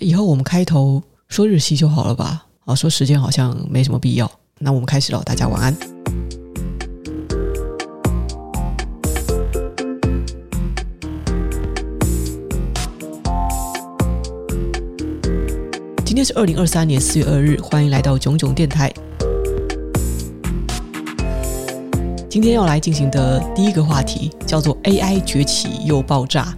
以后我们开头说日期就好了吧？啊，说时间好像没什么必要。那我们开始了，大家晚安。今天是二零二三年四月二日，欢迎来到囧囧电台。今天要来进行的第一个话题叫做 AI 崛起又爆炸。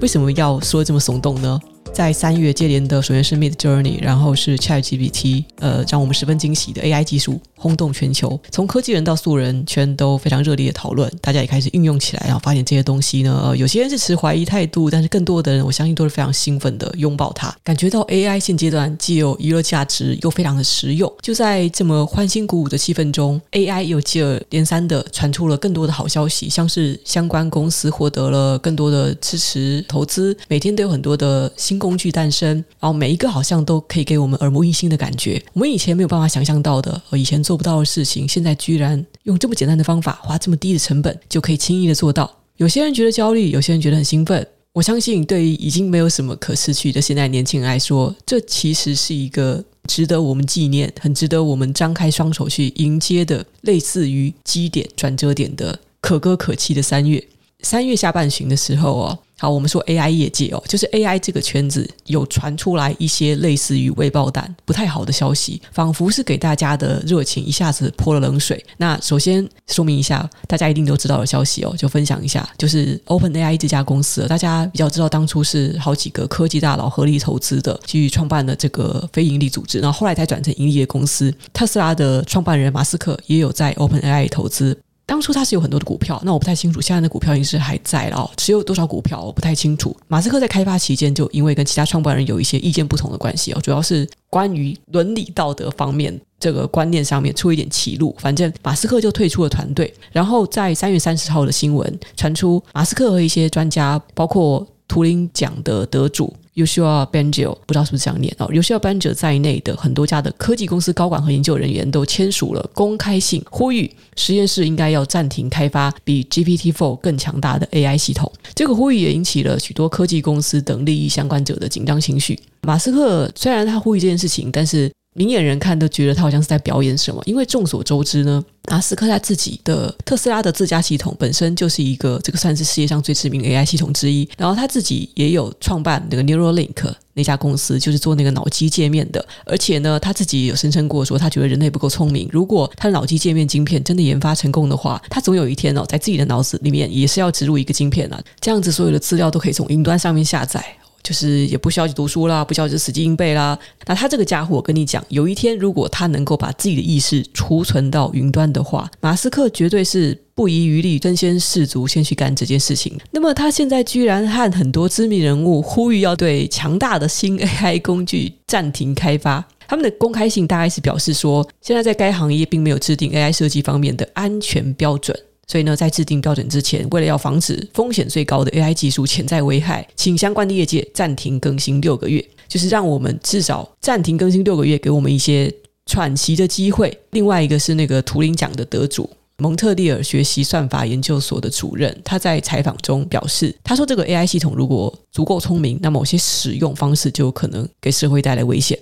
为什么要说这么耸动呢？在三月接连的首先是 Midjourney，然后是 ChatGPT，呃，让我们十分惊喜的 AI 技术。轰动全球，从科技人到素人圈都非常热烈的讨论，大家也开始运用起来，然后发现这些东西呢，呃，有些人是持怀疑态度，但是更多的人我相信都是非常兴奋的拥抱它，感觉到 AI 现阶段既有娱乐价值，又非常的实用。就在这么欢欣鼓舞的气氛中，AI 又接二连三的传出了更多的好消息，像是相关公司获得了更多的支持投资，每天都有很多的新。工具诞生，然后每一个好像都可以给我们耳目一新的感觉。我们以前没有办法想象到的，以前做做不到的事情，现在居然用这么简单的方法，花这么低的成本，就可以轻易的做到。有些人觉得焦虑，有些人觉得很兴奋。我相信，对于已经没有什么可失去的现在年轻人来说，这其实是一个值得我们纪念、很值得我们张开双手去迎接的，类似于基点转折点的可歌可泣的三月。三月下半旬的时候哦。好，我们说 AI 业界哦，就是 AI 这个圈子有传出来一些类似于未爆弹、不太好的消息，仿佛是给大家的热情一下子泼了冷水。那首先说明一下，大家一定都知道的消息哦，就分享一下，就是 OpenAI 这家公司，大家比较知道，当初是好几个科技大佬合力投资的，去创办了这个非盈利组织，然后后来才转成盈利的公司。特斯拉的创办人马斯克也有在 OpenAI 投资。当初他是有很多的股票，那我不太清楚现在的股票应该是还在了哦，持有多少股票我不太清楚。马斯克在开发期间就因为跟其他创办人有一些意见不同的关系哦，主要是关于伦理道德方面这个观念上面出一点歧路，反正马斯克就退出了团队。然后在三月三十号的新闻传出，马斯克和一些专家，包括图灵奖的得主。Yoshua Bengio 不知道是不是这样念哦，Yoshua Bengio 在内的很多家的科技公司高管和研究人员都签署了公开信，呼吁实验室应该要暂停开发比 GPT-4 更强大的 AI 系统。这个呼吁也引起了许多科技公司等利益相关者的紧张情绪。马斯克虽然他呼吁这件事情，但是。明眼人看都觉得他好像是在表演什么，因为众所周知呢，马斯克他自己的特斯拉的自家系统本身就是一个这个算是世界上最知名的 AI 系统之一，然后他自己也有创办那个 Neuralink 那家公司，就是做那个脑机界面的，而且呢，他自己也有声称过说，他觉得人类不够聪明，如果他的脑机界面晶片真的研发成功的话，他总有一天哦，在自己的脑子里面也是要植入一个晶片啊，这样子所有的资料都可以从云端上面下载。就是也不需要去读书啦，不需要去死记硬背啦。那他这个家伙，我跟你讲，有一天如果他能够把自己的意识储存到云端的话，马斯克绝对是不遗余力、身先士卒，先去干这件事情。那么他现在居然和很多知名人物呼吁要对强大的新 AI 工具暂停开发。他们的公开信大概是表示说，现在在该行业并没有制定 AI 设计方面的安全标准。所以呢，在制定标准之前，为了要防止风险最高的 AI 技术潜在危害，请相关的业界暂停更新六个月，就是让我们至少暂停更新六个月，给我们一些喘息的机会。另外一个是那个图灵奖的得主，蒙特利尔学习算法研究所的主任，他在采访中表示，他说这个 AI 系统如果足够聪明，那某些使用方式就有可能给社会带来危险。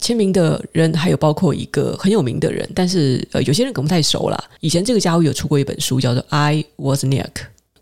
签名的人还有包括一个很有名的人，但是呃，有些人可能不太熟啦。以前这个家伙有出过一本书，叫做《I Was Nick》，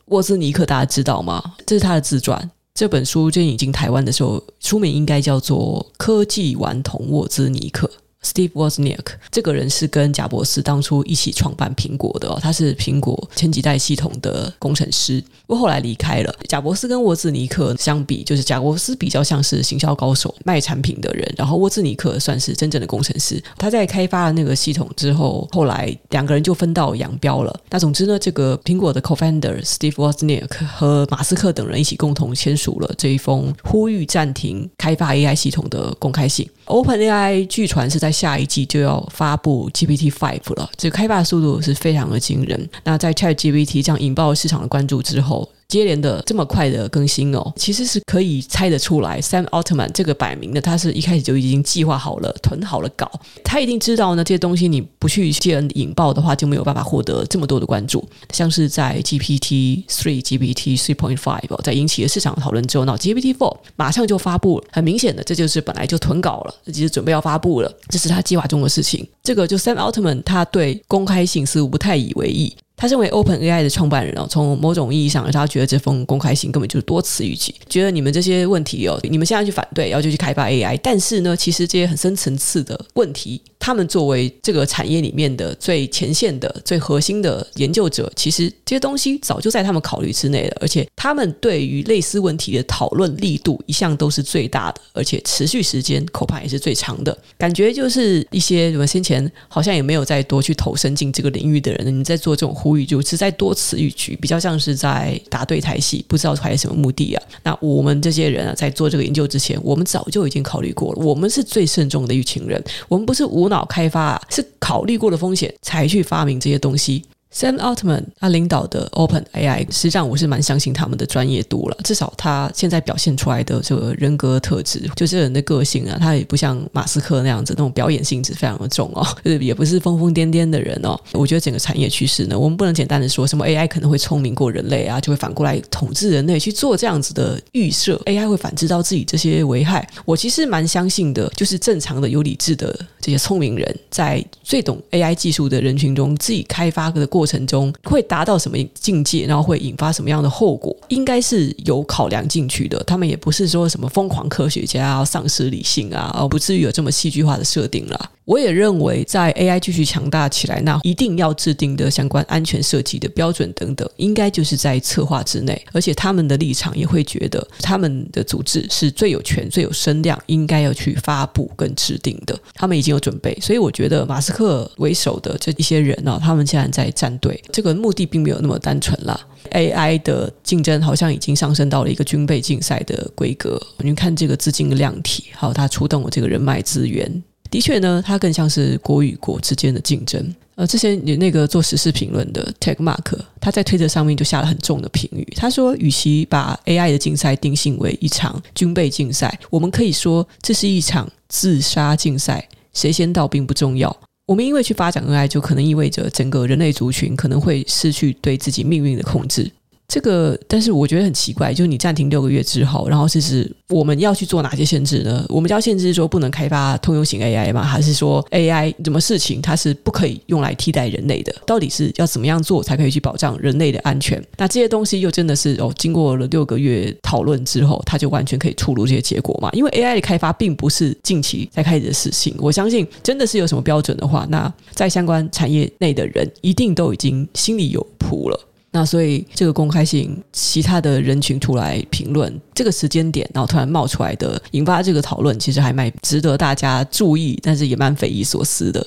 沃兹尼克，大家知道吗？这是他的自传。这本书最近引进台湾的时候，书名应该叫做《科技顽童沃兹尼克》。Steve Wozniak 这个人是跟贾伯斯当初一起创办苹果的哦，他是苹果前几代系统的工程师，不过后来离开了。贾伯斯跟沃兹尼克相比，就是贾伯斯比较像是行销高手、卖产品的人，然后沃兹尼克算是真正的工程师。他在开发了那个系统之后，后来两个人就分道扬镳了。那总之呢，这个苹果的 Co-founder Steve Wozniak 和马斯克等人一起共同签署了这一封呼吁暂停开发 AI 系统的公开信。OpenAI 据传是在下一季就要发布 GPT Five 了，这个开发速度是非常的惊人。那在 ChatGPT 这样引爆市场的关注之后，接连的这么快的更新哦，其实是可以猜得出来，Sam Altman 这个摆明的，他是一开始就已经计划好了、囤好了稿，他一定知道呢，这些东西你不去接人引爆的话，就没有办法获得这么多的关注。像是在 GPT three、GPT three point five 在引起了市场讨论之后，那 GPT four 马上就发布了，很明显的，这就是本来就囤稿了，这就是准备要发布了，这是他计划中的事情。这个就 Sam Altman 他对公开性似乎不太以为意。他身为 OpenAI 的创办人哦，从某种意义上，他觉得这封公开信根本就是多此一举，觉得你们这些问题哦，你们现在去反对，然后就去开发 AI，但是呢，其实这些很深层次的问题。他们作为这个产业里面的最前线的、最核心的研究者，其实这些东西早就在他们考虑之内了。而且，他们对于类似问题的讨论力度一向都是最大的，而且持续时间恐怕也是最长的。感觉就是一些我们先前好像也没有再多去投身进这个领域的人，你在做这种呼无语，就是在多此一举，比较像是在打对台戏，不知道怀什么目的啊。那我们这些人啊，在做这个研究之前，我们早就已经考虑过了，我们是最慎重的一群人，我们不是无脑开发啊，是考虑过了风险才去发明这些东西。Sam Altman 他领导的 Open AI，实际上我是蛮相信他们的专业度了。至少他现在表现出来的这个人格特质，就这人的个性啊，他也不像马斯克那样子那种表演性质非常的重哦，就是也不是疯疯癫癫的人哦。我觉得整个产业趋势呢，我们不能简单的说什么 AI 可能会聪明过人类啊，就会反过来统治人类去做这样子的预设，AI 会反制到自己这些危害。我其实蛮相信的，就是正常的、有理智的这些聪明人，在最懂 AI 技术的人群中，自己开发的过过程中会达到什么境界，然后会引发什么样的后果，应该是有考量进去的。他们也不是说什么疯狂科学家啊，丧失理性啊，而不至于有这么戏剧化的设定啦。我也认为，在 AI 继续强大起来，那一定要制定的相关安全设计的标准等等，应该就是在策划之内。而且他们的立场也会觉得，他们的组织是最有权、最有声量，应该要去发布跟制定的。他们已经有准备，所以我觉得马斯克为首的这一些人呢、啊，他们现在在站队，这个目的并没有那么单纯啦。AI 的竞争好像已经上升到了一个军备竞赛的规格。你看这个资金的量体，还有他出动的这个人脉资源。的确呢，它更像是国与国之间的竞争。呃，之前有那个做时事评论的 Techmark，他在推特上面就下了很重的评语。他说，与其把 AI 的竞赛定性为一场军备竞赛，我们可以说这是一场自杀竞赛。谁先到并不重要。我们因为去发展 AI，就可能意味着整个人类族群可能会失去对自己命运的控制。这个，但是我觉得很奇怪，就是你暂停六个月之后，然后其实我们要去做哪些限制呢？我们要限制说不能开发通用型 AI 吗？还是说 AI 什么事情它是不可以用来替代人类的？到底是要怎么样做才可以去保障人类的安全？那这些东西又真的是哦，经过了六个月讨论之后，它就完全可以出炉这些结果嘛？因为 AI 的开发并不是近期才开始的事情，我相信真的是有什么标准的话，那在相关产业内的人一定都已经心里有谱了。那所以这个公开性，其他的人群出来评论这个时间点，然后突然冒出来的，引发这个讨论，其实还蛮值得大家注意，但是也蛮匪夷所思的。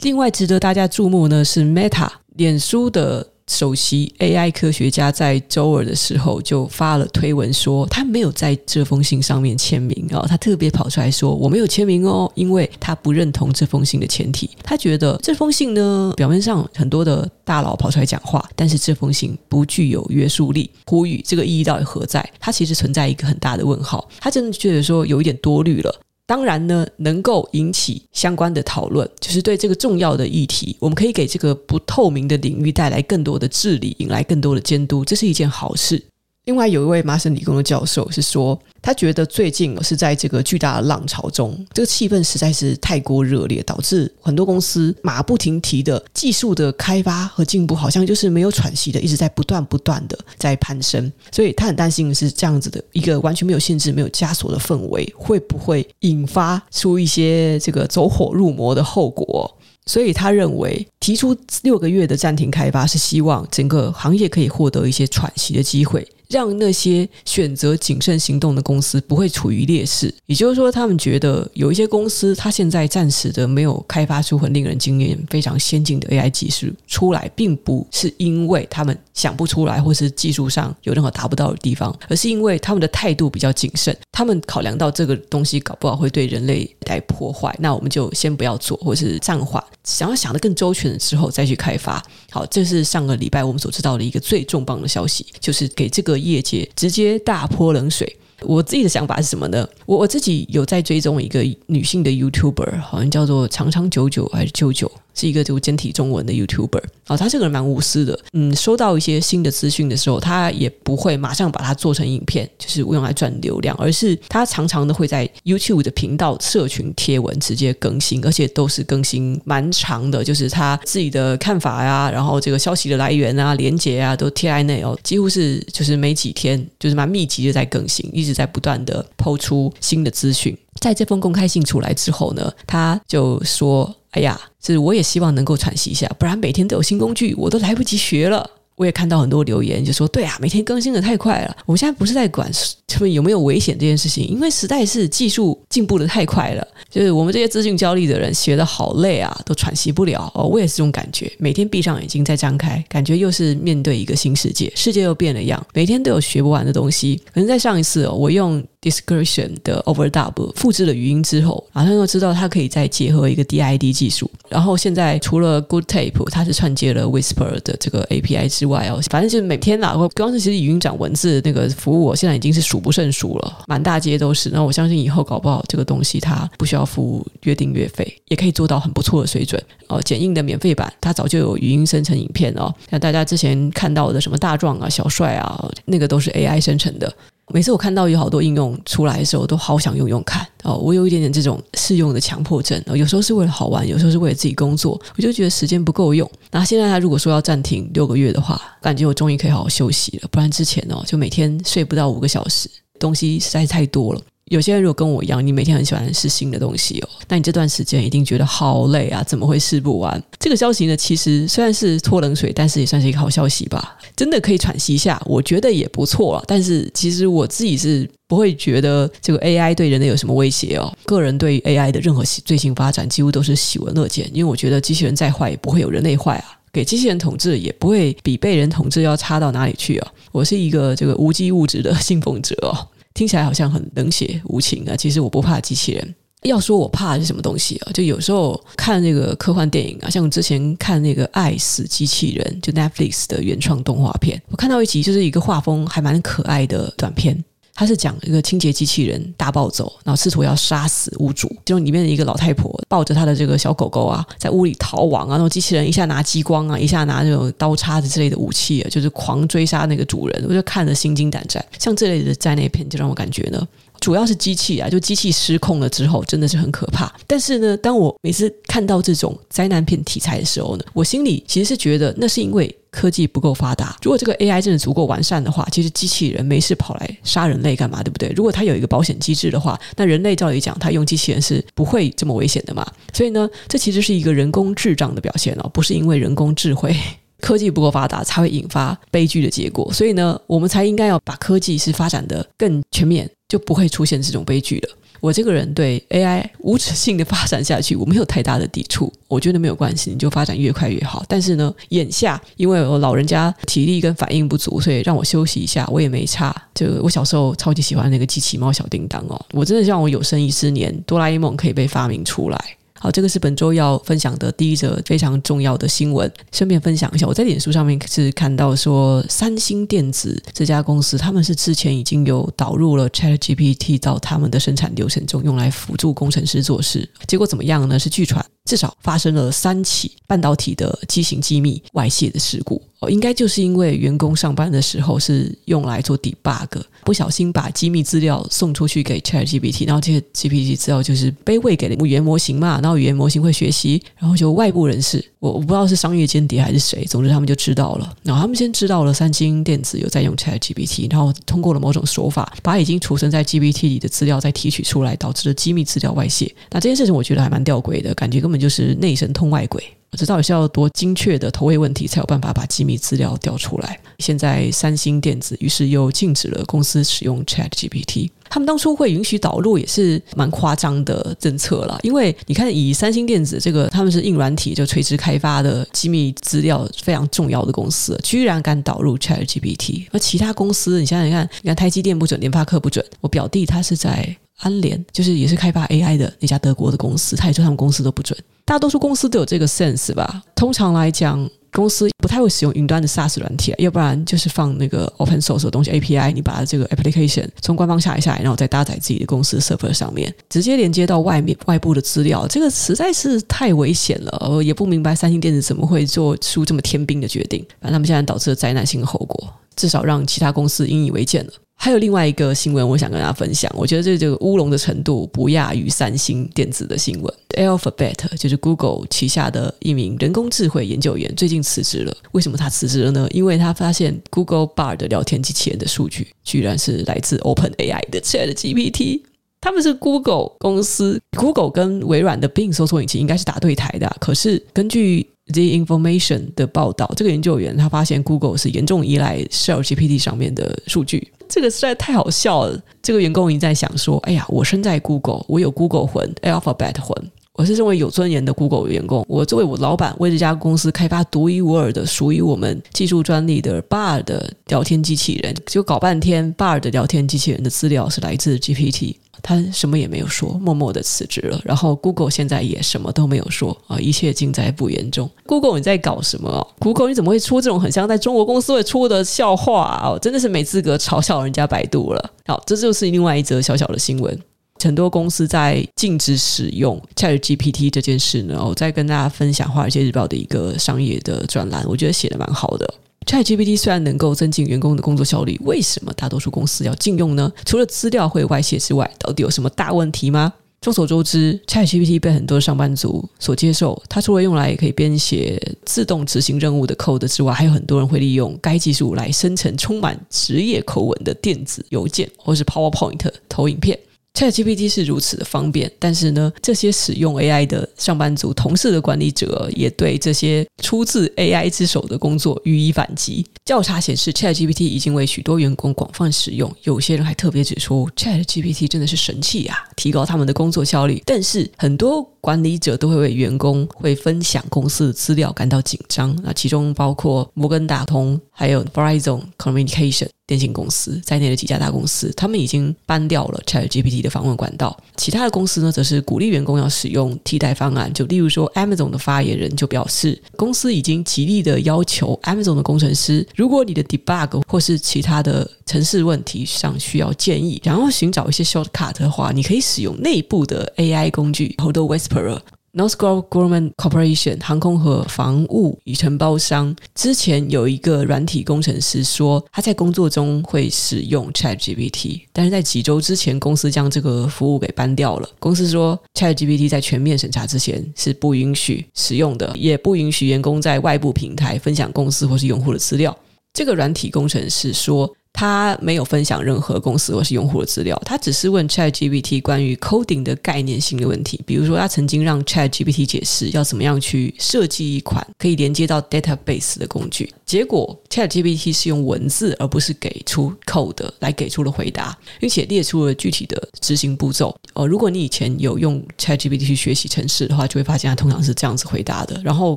另外值得大家注目呢，是 Meta 脸书的。首席 AI 科学家在周二的时候就发了推文说，他没有在这封信上面签名哦，他特别跑出来说我没有签名哦，因为他不认同这封信的前提，他觉得这封信呢，表面上很多的大佬跑出来讲话，但是这封信不具有约束力，呼吁这个意义到底何在？他其实存在一个很大的问号，他真的觉得说有一点多虑了。当然呢，能够引起相关的讨论，就是对这个重要的议题，我们可以给这个不透明的领域带来更多的治理，引来更多的监督，这是一件好事。另外有一位麻省理工的教授是说，他觉得最近是在这个巨大的浪潮中，这个气氛实在是太过热烈，导致很多公司马不停蹄的技术的开发和进步，好像就是没有喘息的，一直在不断不断的在攀升。所以他很担心是这样子的一个完全没有限制、没有枷锁的氛围，会不会引发出一些这个走火入魔的后果？所以他认为提出六个月的暂停开发，是希望整个行业可以获得一些喘息的机会。让那些选择谨慎行动的公司不会处于劣势，也就是说，他们觉得有一些公司，它现在暂时的没有开发出很令人惊艳、非常先进的 AI 技术出来，并不是因为他们想不出来，或是技术上有任何达不到的地方，而是因为他们的态度比较谨慎。他们考量到这个东西搞不好会对人类来破坏，那我们就先不要做，或是暂缓，想要想得更周全的之后再去开发。好，这是上个礼拜我们所知道的一个最重磅的消息，就是给这个。业界直接大泼冷水。我自己的想法是什么呢？我我自己有在追踪一个女性的 YouTuber，好像叫做长长久久还是九九。是一个就简体中文的 YouTuber，啊，他这个人蛮无私的，嗯，收到一些新的资讯的时候，他也不会马上把它做成影片，就是用来赚流量，而是他常常的会在 YouTube 的频道社群贴文直接更新，而且都是更新蛮长的，就是他自己的看法呀，然后这个消息的来源啊、连结啊都贴在内哦，几乎是就是没几天，就是蛮密集的在更新，一直在不断的抛出新的资讯。在这封公开信出来之后呢，他就说。哎呀，是我也希望能够喘息一下，不然每天都有新工具，我都来不及学了。我也看到很多留言，就说：“对啊，每天更新的太快了。”我现在不是在管他们有没有危险这件事情，因为实在是技术进步的太快了。就是我们这些资讯焦虑的人，学的好累啊，都喘息不了。哦，我也是这种感觉，每天闭上眼睛再张开，感觉又是面对一个新世界，世界又变了样，每天都有学不完的东西。可能在上一次哦，我用 Description 的 Overdub 复制了语音之后，马上又知道它可以再结合一个 DID 技术。然后现在除了 Good Tape，它是串接了 Whisper 的这个 API 之外反正就是每天啦，我刚是其实语音转文字那个服务，我现在已经是数不胜数了，满大街都是。那我相信以后搞不好这个东西它不需要付月订阅费，也可以做到很不错的水准哦。剪映的免费版，它早就有语音生成影片哦，像大家之前看到的什么大壮啊、小帅啊，那个都是 AI 生成的。每次我看到有好多应用出来的时候，都好想用用看哦。我有一点点这种试用的强迫症，有时候是为了好玩，有时候是为了自己工作，我就觉得时间不够用。那现在他如果说要暂停六个月的话，感觉我终于可以好好休息了。不然之前哦，就每天睡不到五个小时，东西实在是太多了。有些人如果跟我一样，你每天很喜欢试新的东西哦，那你这段时间一定觉得好累啊，怎么会试不完？这个消息呢，其实虽然是泼冷水，但是也算是一个好消息吧，真的可以喘息一下，我觉得也不错啊。但是其实我自己是不会觉得这个 AI 对人类有什么威胁哦。个人对 AI 的任何最新发展几乎都是喜闻乐见，因为我觉得机器人再坏也不会有人类坏啊，给机器人统治也不会比被人统治要差到哪里去啊。我是一个这个无机物质的信奉者哦。听起来好像很冷血无情啊！其实我不怕机器人。要说我怕是什么东西啊？就有时候看那个科幻电影啊，像之前看那个《爱死机器人》，就 Netflix 的原创动画片，我看到一集就是一个画风还蛮可爱的短片。他是讲一个清洁机器人大暴走，然后试图要杀死屋主。其中里面的一个老太婆抱着她的这个小狗狗啊，在屋里逃亡啊。那种机器人一下拿激光啊，一下拿那种刀叉子之类的武器啊，就是狂追杀那个主人。我就看得心惊胆战。像这类的灾难片，就让我感觉呢。主要是机器啊，就机器失控了之后，真的是很可怕。但是呢，当我每次看到这种灾难片题材的时候呢，我心里其实是觉得，那是因为科技不够发达。如果这个 AI 真的足够完善的话，其实机器人没事跑来杀人类干嘛，对不对？如果它有一个保险机制的话，那人类照理讲，它用机器人是不会这么危险的嘛。所以呢，这其实是一个人工智障的表现哦，不是因为人工智慧。科技不够发达，才会引发悲剧的结果。所以呢，我们才应该要把科技是发展的更全面，就不会出现这种悲剧了。我这个人对 AI 无止境的发展下去，我没有太大的抵触。我觉得没有关系，你就发展越快越好。但是呢，眼下因为我老人家体力跟反应不足，所以让我休息一下，我也没差。就我小时候超级喜欢那个机器猫小叮当哦，我真的希望我有生一之年，哆啦 A 梦可以被发明出来。好，这个是本周要分享的第一则非常重要的新闻。顺便分享一下，我在脸书上面是看到说，三星电子这家公司，他们是之前已经有导入了 ChatGPT 到他们的生产流程中，用来辅助工程师做事。结果怎么样呢？是据传至少发生了三起半导体的机型机密外泄的事故。哦，应该就是因为员工上班的时候是用来做 debug，不小心把机密资料送出去给 ChatGPT，然后这些 GPT 资料就是被喂给了语言模型嘛，然后语言模型会学习，然后就外部人士，我我不知道是商业间谍还是谁，总之他们就知道了，然后他们先知道了三星电子有在用 ChatGPT，然后通过了某种手法，把已经储存在 GPT 里的资料再提取出来，导致了机密资料外泄。那这件事情我觉得还蛮吊诡的，感觉根本就是内神通外鬼。这到底是要多精确的投喂问题才有办法把机密资料调出来？现在三星电子于是又禁止了公司使用 ChatGPT。他们当初会允许导入也是蛮夸张的政策了，因为你看，以三星电子这个他们是硬软体就垂直开发的机密资料非常重要的公司，居然敢导入 ChatGPT。而其他公司，你想想看，你看台积电不准，联发科不准。我表弟他是在安联，就是也是开发 AI 的那家德国的公司，他也说他们公司都不准。大多数公司都有这个 sense 吧？通常来讲。公司不太会使用云端的 SaaS 软体，要不然就是放那个 open source 的东西 API，你把这个 application 从官方下载下来，然后再搭载自己的公司 server 上面，直接连接到外面外部的资料，这个实在是太危险了。我也不明白三星电子怎么会做出这么天兵的决定，反正他们现在导致了灾难性的后果，至少让其他公司引以为戒了。还有另外一个新闻，我想跟大家分享。我觉得这这个乌龙的程度不亚于三星电子的新闻。Alphabet 就是 Google 旗下的一名人工智慧研究员，最近辞职了。为什么他辞职了呢？因为他发现 Google Bard 的聊天机器人的数据，居然是来自 OpenAI 的 ChatGPT。他们是 Google 公司，Google 跟微软的 Bing 搜索引擎应该是打对台的。可是根据 The Information 的报道，这个研究员他发现 Google 是严重依赖 ChatGPT 上面的数据。这个实在太好笑了。这个员工已经在想说：“哎呀，我身在 Google，我有 Google 魂，Alphabet 魂。我是认为有尊严的 Google 员工。我作为我老板，为这家公司开发独一无二的、属于我们技术专利的 Bard 的聊天机器人，就搞半天 Bard 的聊天机器人的资料是来自 GPT。”他什么也没有说，默默的辞职了。然后 Google 现在也什么都没有说啊，一切尽在不言中。Google 你在搞什么？Google 你怎么会出这种很像在中国公司会出的笑话啊？真的是没资格嘲笑人家百度了。好，这就是另外一则小小的新闻。很多公司在禁止使用 ChatGPT 这件事呢，我再跟大家分享《华尔街日报》的一个商业的专栏，我觉得写的蛮好的。ChatGPT 虽然能够增进员工的工作效率，为什么大多数公司要禁用呢？除了资料会外泄之外，到底有什么大问题吗？众所周知，ChatGPT 被很多上班族所接受。它除了用来可以编写自动执行任务的 code 之外，还有很多人会利用该技术来生成充满职业口吻的电子邮件，或是 PowerPoint 投影片。ChatGPT 是如此的方便，但是呢，这些使用 AI 的上班族、同事的管理者也对这些出自 AI 之手的工作予以反击。调查显示，ChatGPT 已经为许多员工广泛使用，有些人还特别指出，ChatGPT 真的是神器啊，提高他们的工作效率。但是，很多管理者都会为员工会分享公司的资料感到紧张。那其中包括摩根大通，还有 Verizon Communication。电信公司在内的几家大公司，他们已经搬掉了 ChatGPT 的访问管道。其他的公司呢，则是鼓励员工要使用替代方案。就例如说，Amazon 的发言人就表示，公司已经极力的要求 Amazon 的工程师，如果你的 debug 或是其他的程式问题上需要建议，然后寻找一些 shortcut 的话，你可以使用内部的 AI 工具 Huddle Whisperer。Northrop Grumman Corporation 航空和防务与承包商之前有一个软体工程师说，他在工作中会使用 ChatGPT，但是在几周之前，公司将这个服务给搬掉了。公司说，ChatGPT 在全面审查之前是不允许使用的，也不允许员工在外部平台分享公司或是用户的资料。这个软体工程师说。他没有分享任何公司或是用户的资料，他只是问 ChatGPT 关于 coding 的概念性的问题。比如说，他曾经让 ChatGPT 解释要怎么样去设计一款可以连接到 database 的工具。结果，ChatGPT 是用文字而不是给出 code 来给出了回答，并且列出了具体的执行步骤。哦，如果你以前有用 ChatGPT 去学习程式的话，就会发现它通常是这样子回答的。然后，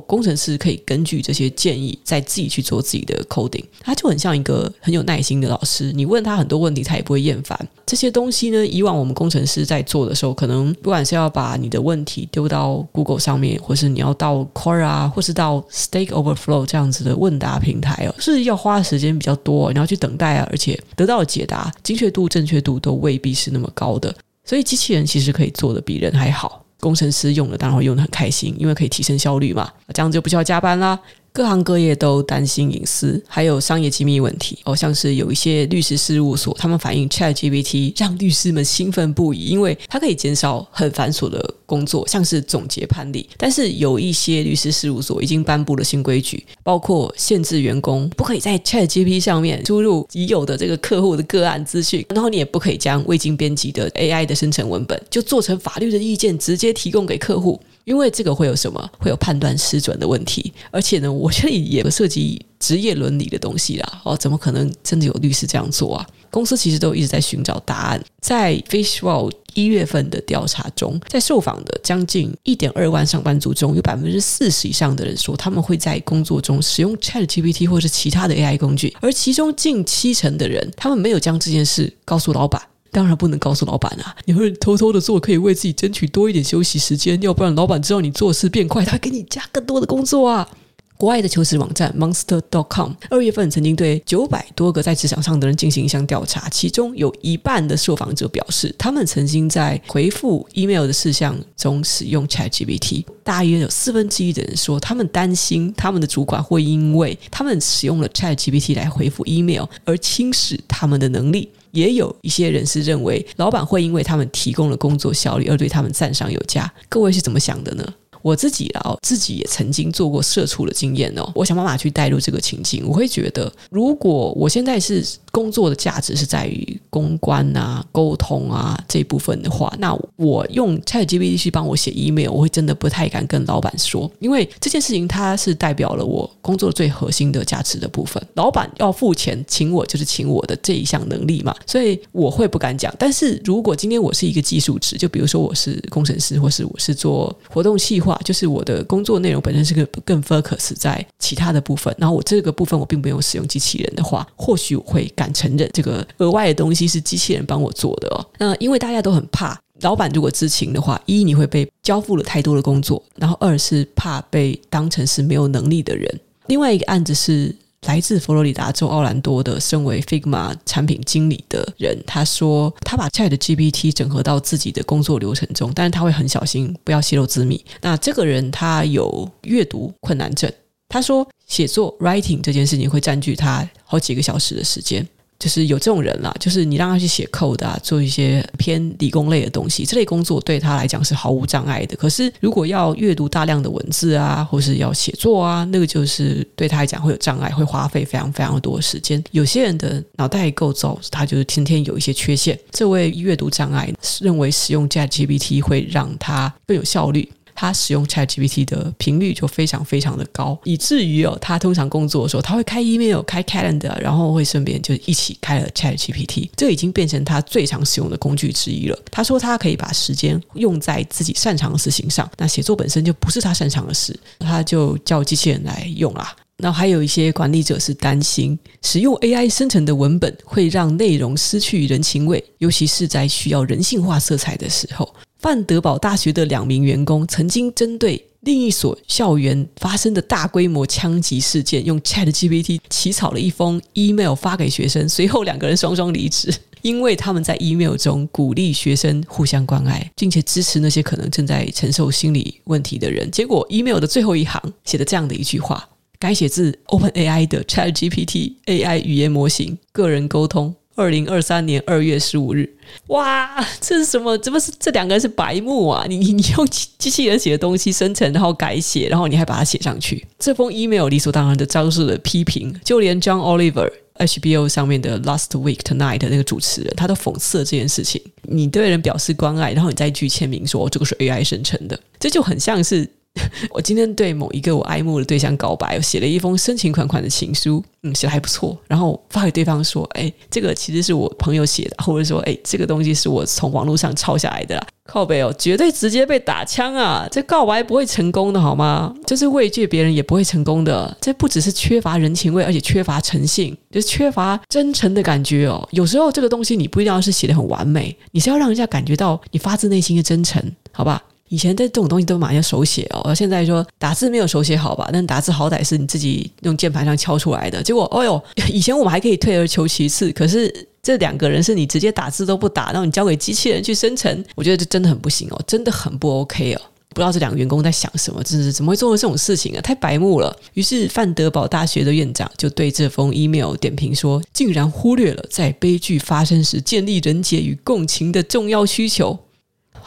工程师可以根据这些建议再自己去做自己的 coding。它就很像一个很有耐心的。老师，你问他很多问题，他也不会厌烦。这些东西呢，以往我们工程师在做的时候，可能不管是要把你的问题丢到 Google 上面，或是你要到 Quora，或是到 Stack Overflow 这样子的问答平台哦，是要花的时间比较多，你要去等待啊，而且得到的解答精确度、正确度都未必是那么高的。所以机器人其实可以做得比人还好，工程师用了当然会用得很开心，因为可以提升效率嘛，这样子就不需要加班啦。各行各业都担心隐私，还有商业机密问题。哦，像是有一些律师事务所，他们反映 ChatGPT 让律师们兴奋不已，因为它可以减少很繁琐的工作，像是总结判例。但是有一些律师事务所已经颁布了新规矩，包括限制员工不可以在 ChatGPT 上面输入已有的这个客户的个案资讯，然后你也不可以将未经编辑的 AI 的生成文本就做成法律的意见，直接提供给客户。因为这个会有什么？会有判断失准的问题，而且呢，我这里也涉及职业伦理的东西啦。哦，怎么可能真的有律师这样做啊？公司其实都一直在寻找答案。在 Fishbowl 一月份的调查中，在受访的将近一点二万上班族中，有百分之四十以上的人说他们会在工作中使用 ChatGPT 或是其他的 AI 工具，而其中近七成的人，他们没有将这件事告诉老板。当然不能告诉老板啊！你会偷偷的做，可以为自己争取多一点休息时间，要不然老板知道你做事变快，他给你加更多的工作啊！国外的求职网站 Monster.com 二月份曾经对九百多个在职场上的人进行一项调查，其中有一半的受访者表示，他们曾经在回复 email 的事项中使用 ChatGPT。大约有四分之一的人说，他们担心他们的主管会因为他们使用了 ChatGPT 来回复 email 而轻视他们的能力。也有一些人是认为，老板会因为他们提供了工作效率而对他们赞赏有加。各位是怎么想的呢？我自己啊，自己也曾经做过社畜的经验哦。我想办法去带入这个情境，我会觉得，如果我现在是工作的价值是在于公关啊、沟通啊这一部分的话，那我用 ChatGPT 去帮我写 email，我会真的不太敢跟老板说，因为这件事情它是代表了我工作最核心的价值的部分。老板要付钱请我，就是请我的这一项能力嘛，所以我会不敢讲。但是如果今天我是一个技术职，就比如说我是工程师，或是我是做活动企划。就是我的工作内容本身是个更 focus 在其他的部分，然后我这个部分我并没有使用机器人的话，或许我会敢承认这个额外的东西是机器人帮我做的哦。那因为大家都很怕老板如果知情的话，一你会被交付了太多的工作，然后二是怕被当成是没有能力的人。另外一个案子是。来自佛罗里达州奥兰多的身为 Figma 产品经理的人，他说他把 ChatGPT 整合到自己的工作流程中，但是他会很小心，不要泄露机密。那这个人他有阅读困难症，他说写作 writing 这件事情会占据他好几个小时的时间。就是有这种人啦，就是你让他去写 code 啊，做一些偏理工类的东西，这类工作对他来讲是毫无障碍的。可是如果要阅读大量的文字啊，或是要写作啊，那个就是对他来讲会有障碍，会花费非常非常多的时间。有些人的脑袋构造，他就是天天有一些缺陷。这位阅读障碍认为使用 ChatGPT 会让他更有效率。他使用 ChatGPT 的频率就非常非常的高，以至于哦，他通常工作的时候，他会开 email、开 calendar，然后会顺便就一起开了 ChatGPT，这已经变成他最常使用的工具之一了。他说他可以把时间用在自己擅长的事情上，那写作本身就不是他擅长的事，他就叫机器人来用啦。那还有一些管理者是担心使用 AI 生成的文本会让内容失去人情味，尤其是在需要人性化色彩的时候。范德堡大学的两名员工曾经针对另一所校园发生的大规模枪击事件，用 ChatGPT 起草了一封 email 发给学生。随后两个人双双离职，因为他们在 email 中鼓励学生互相关爱，并且支持那些可能正在承受心理问题的人。结果 email 的最后一行写的这样的一句话：改写自 OpenAI 的 ChatGPT AI 语言模型，个人沟通。二零二三年二月十五日，哇，这是什么？怎么是这两个人是白目啊？你你 你用机器人写的东西生成，然后改写，然后你还把它写上去。这封 email 理所当然的招致了批评，就连 John Oliver HBO 上面的 Last Week Tonight 那个主持人，他都讽刺了这件事情。你对人表示关爱，然后你再去签名说这个是 AI 生成的，这就很像是。我今天对某一个我爱慕的对象告白，我写了一封深情款款的情书，嗯，写的还不错，然后发给对方说，哎，这个其实是我朋友写的，或者说，哎，这个东西是我从网络上抄下来的啦，靠北哦，绝对直接被打枪啊！这告白不会成功的好吗？就是慰藉别人也不会成功的，这不只是缺乏人情味，而且缺乏诚信，就是缺乏真诚的感觉哦。有时候这个东西你不一定要是写的很完美，你是要让人家感觉到你发自内心的真诚，好吧？以前这种东西都马上手写哦，现在说打字没有手写好吧？但打字好歹是你自己用键盘上敲出来的。结果，哦哟，以前我们还可以退而求其次，可是这两个人是你直接打字都不打，然后你交给机器人去生成，我觉得这真的很不行哦，真的很不 OK 哦。不知道这两个员工在想什么，真是怎么会做这种事情啊？太白目了。于是范德堡大学的院长就对这封 email 点评说，竟然忽略了在悲剧发生时建立人杰与共情的重要需求。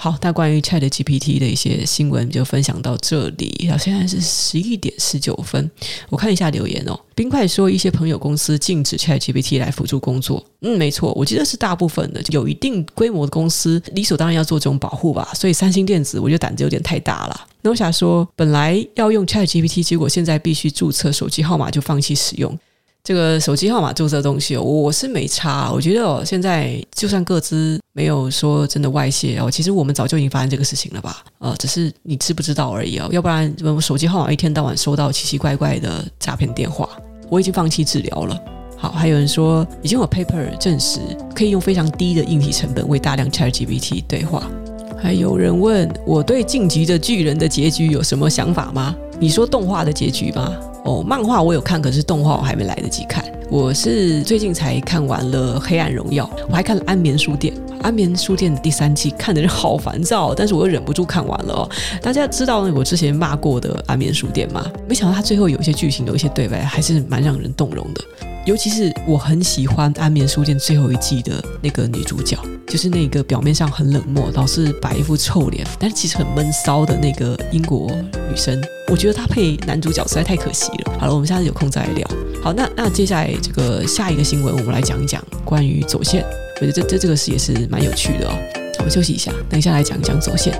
好，那关于 ChatGPT 的一些新闻就分享到这里。然后现在是十一点十九分，我看一下留言哦。冰块说，一些朋友公司禁止 ChatGPT 来辅助工作。嗯，没错，我记得是大部分的，有一定规模的公司理所当然要做这种保护吧。所以三星电子，我觉得胆子有点太大了。那我想说，本来要用 ChatGPT，结果现在必须注册手机号码就放弃使用。这个手机号码注册东西，我是没差。我觉得哦，现在就算个资没有说真的外泄哦，其实我们早就已经发生这个事情了吧？呃，只是你知不知道而已哦。要不然我手机号码一天到晚收到奇奇怪怪的诈骗电话，我已经放弃治疗了。好，还有人说已经有 paper 证实可以用非常低的硬体成本为大量 ChatGPT 对话。还有人问我对《晋级的巨人》的结局有什么想法吗？你说动画的结局吗？哦，漫画我有看，可是动画我还没来得及看。我是最近才看完了《黑暗荣耀》，我还看了《安眠书店》。《安眠书店》的第三季看的人好烦躁，但是我又忍不住看完了哦。大家知道我之前骂过的《安眠书店》吗？没想到它最后有一些剧情，有一些对白，还是蛮让人动容的。尤其是我很喜欢《安眠书店》最后一季的那个女主角，就是那个表面上很冷漠，老是摆一副臭脸，但是其实很闷骚的那个英国女生。我觉得她配男主角实在太可惜了。好了，我们下次有空再来聊。好，那那接下来这个下一个新闻，我们来讲一讲关于走线。我觉得这这这个事也是蛮有趣的哦。我们休息一下，等一下来讲一讲走线。